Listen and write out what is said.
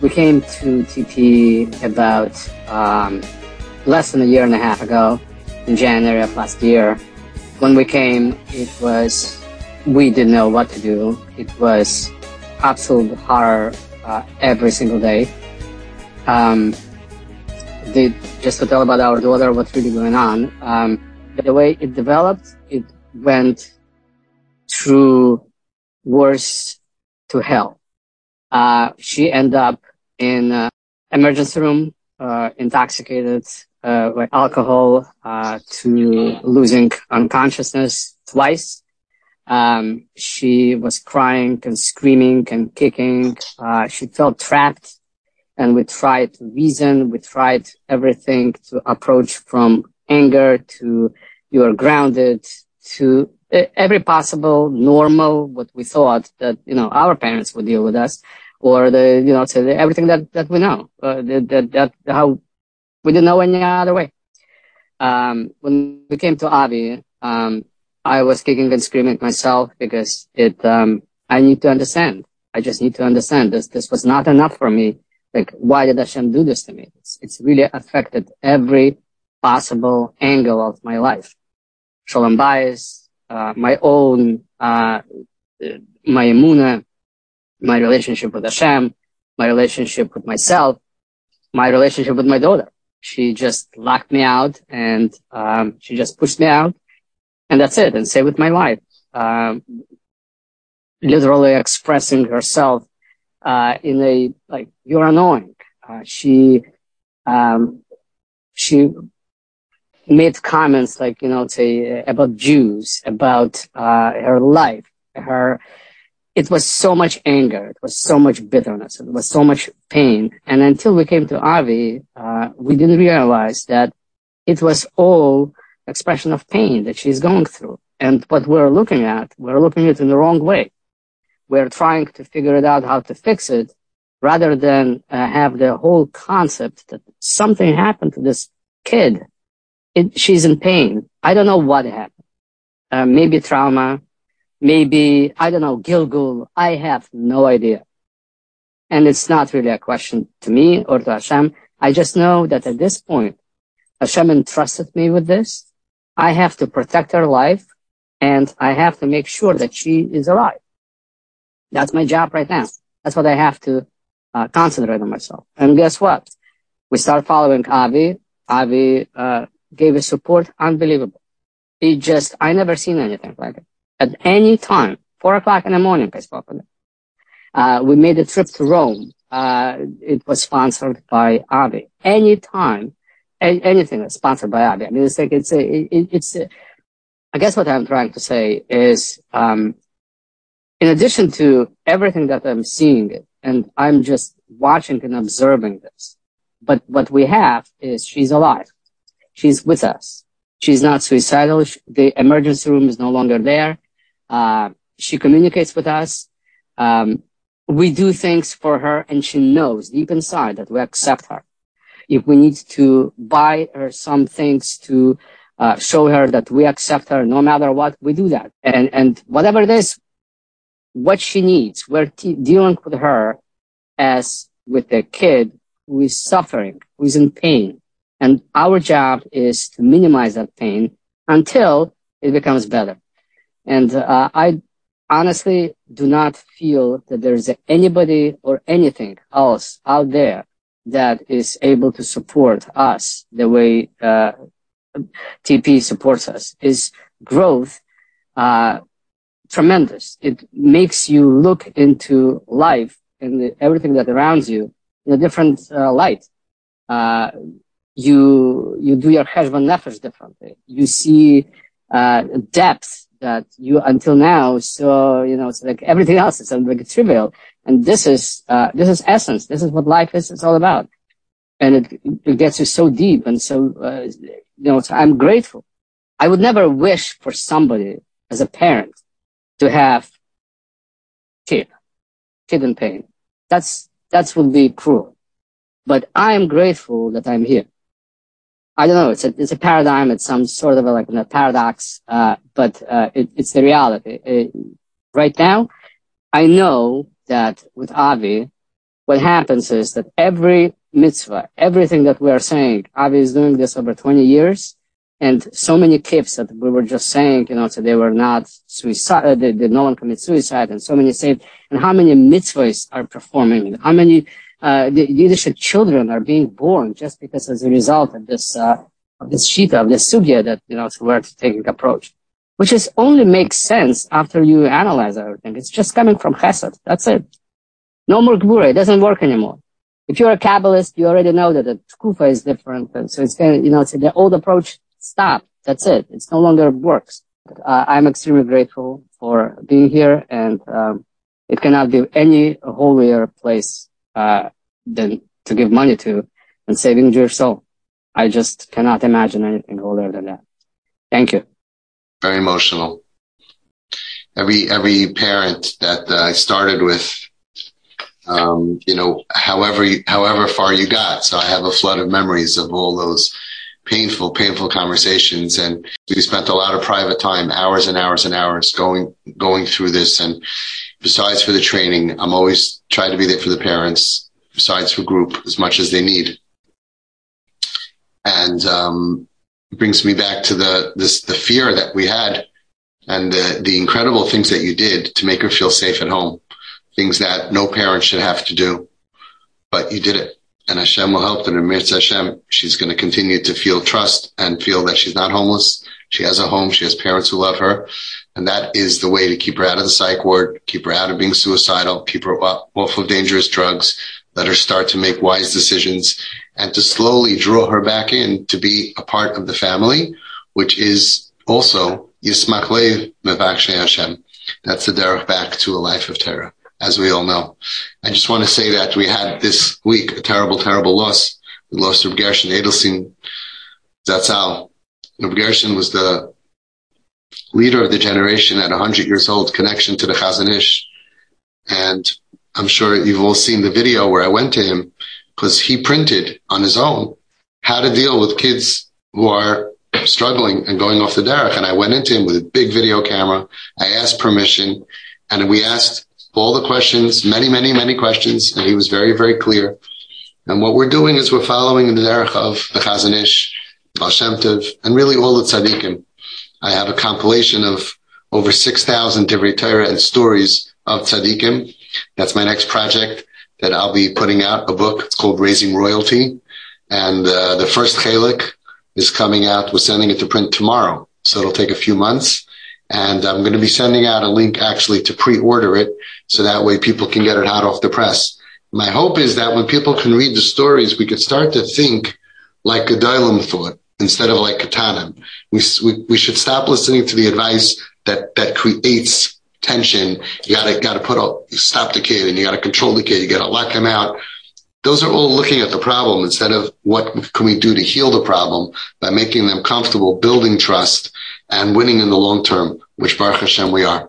we came to TP about um, less than a year and a half ago in January of last year. When we came, it was, we didn't know what to do. It was absolute horror uh, every single day. Um, the, just to tell about our daughter, what's really going on. Um, the way it developed, it went through worse to hell. Uh, she ended up in uh, emergency room, uh, intoxicated uh, with alcohol, to losing unconsciousness twice. Um, she was crying and screaming and kicking. Uh, she felt trapped, and we tried to reason. We tried everything to approach from anger to you are grounded to every possible normal what we thought that you know our parents would deal with us or the you know everything that that we know uh, that, that, how we didn't know any other way. Um, when we came to avi um, i was kicking and screaming myself because it um, i need to understand. I just need to understand. This this was not enough for me. Like why did hashem do this to me? It's, it's really affected every possible angle of my life. Shalom bayis uh, my own uh, my emuna my relationship with Hashem, my relationship with myself, my relationship with my daughter. She just locked me out and um, she just pushed me out, and that's it. And same with my wife, um, literally expressing herself uh, in a like you're annoying. Uh, she um, she made comments like you know say about Jews, about uh, her life, her it was so much anger, it was so much bitterness, it was so much pain. And until we came to Avi, uh, we didn't realize that it was all expression of pain that she's going through. And what we're looking at, we're looking at it in the wrong way. We're trying to figure it out how to fix it rather than uh, have the whole concept that something happened to this kid. It, she's in pain. I don't know what happened. Uh, maybe trauma, maybe, I don't know, Gilgul. I have no idea. And it's not really a question to me or to Hashem. I just know that at this point, Hashem entrusted me with this. I have to protect her life and I have to make sure that she is alive. That's my job right now. That's what I have to uh, concentrate on myself. And guess what? We start following Avi. Avi uh, gave a support unbelievable. He just, I never seen anything like it at any time, four o'clock in the morning, I spoke with him. Uh, we made a trip to Rome. Uh, it was sponsored by Avi. Any time, anything that's sponsored by Avi. I mean, it's like, it's a, it, it's a, I guess what I'm trying to say is, um, in addition to everything that I'm seeing, and I'm just watching and observing this, but what we have is she's alive. She's with us. She's not suicidal. The emergency room is no longer there. Uh, she communicates with us. Um, we do things for her and she knows deep inside that we accept her. If we need to buy her some things to uh, show her that we accept her no matter what, we do that. And, and whatever it is, what she needs, we're t- dealing with her as with a kid who is suffering, who is in pain. And our job is to minimize that pain until it becomes better. And uh, I honestly do not feel that there's anybody or anything else out there that is able to support us the way uh, TP supports us. Is growth uh, tremendous? It makes you look into life and everything that surrounds you in a different uh, light. Uh, you you do your cheshbon nefesh differently. You see uh, depth that you until now so you know it's like everything else is like trivial. And this is uh, this is essence. This is what life is it's all about. And it it gets you so deep and so uh, you know so i'm grateful. I would never wish for somebody as a parent to have kid kid in pain. That's that's would be cruel. But i am grateful that i'm here I don't know. It's a it's a paradigm. It's some sort of a, like a paradox, uh, but uh, it, it's the reality. It, right now, I know that with Avi, what happens is that every mitzvah, everything that we are saying, Avi is doing this over 20 years, and so many kips that we were just saying, you know, so they were not suicide, uh, did no one commit suicide, and so many saved, and how many mitzvahs are performing, how many uh, the Yiddish children are being born just because as a result of this, uh, of this shita, of this sugya that, you know, we're taking approach, which is only makes sense after you analyze everything. It's just coming from chesed. That's it. No more gbura. It doesn't work anymore. If you're a Kabbalist, you already know that the tkufa is different. And so it's going you know, it's the old approach stop. That's it. It's no longer works. Uh, I'm extremely grateful for being here and, um, it cannot be any holier place, uh, than to give money to and saving your soul. I just cannot imagine anything older than that. Thank you. Very emotional. Every, every parent that uh, I started with, um, you know, however, however far you got. So I have a flood of memories of all those painful, painful conversations. And we spent a lot of private time, hours and hours and hours going, going through this. And besides for the training, I'm always trying to be there for the parents, besides for group as much as they need. And, um, brings me back to the, this, the fear that we had and the, the incredible things that you did to make her feel safe at home. Things that no parent should have to do, but you did it and Hashem will help. And Mirza Hashem, she's going to continue to feel trust and feel that she's not homeless. She has a home. She has parents who love her. And that is the way to keep her out of the psych ward, keep her out of being suicidal, keep her off of dangerous drugs, let her start to make wise decisions and to slowly draw her back in to be a part of the family, which is also Hashem. That's the derech back to a life of Torah as we all know. I just want to say that we had this week a terrible, terrible loss. We lost Reb Gershon Edelstein Zatzal. Reb Gershon was the leader of the generation at 100 years old, connection to the Chazon Ish. And I'm sure you've all seen the video where I went to him because he printed on his own how to deal with kids who are struggling and going off the derech. And I went into him with a big video camera. I asked permission and we asked all the questions, many, many, many questions, and he was very, very clear. And what we're doing is we're following the derech of the Chazon Ish, Baal and really all the tzaddikim. I have a compilation of over 6,000 Divrei Torah and stories of tzaddikim. That's my next project that I'll be putting out, a book. It's called Raising Royalty. And uh, the first chalik is coming out. We're sending it to print tomorrow. So it'll take a few months. And I'm going to be sending out a link actually to pre-order it. So that way people can get it hot off the press. My hope is that when people can read the stories, we could start to think like Gedolim thought instead of like Katanim. We, we, we should stop listening to the advice that, that creates tension. You gotta, gotta put a, stop the kid and you gotta control the kid. You gotta lock him out. Those are all looking at the problem instead of what can we do to heal the problem by making them comfortable, building trust and winning in the long term, which Baruch Hashem we are.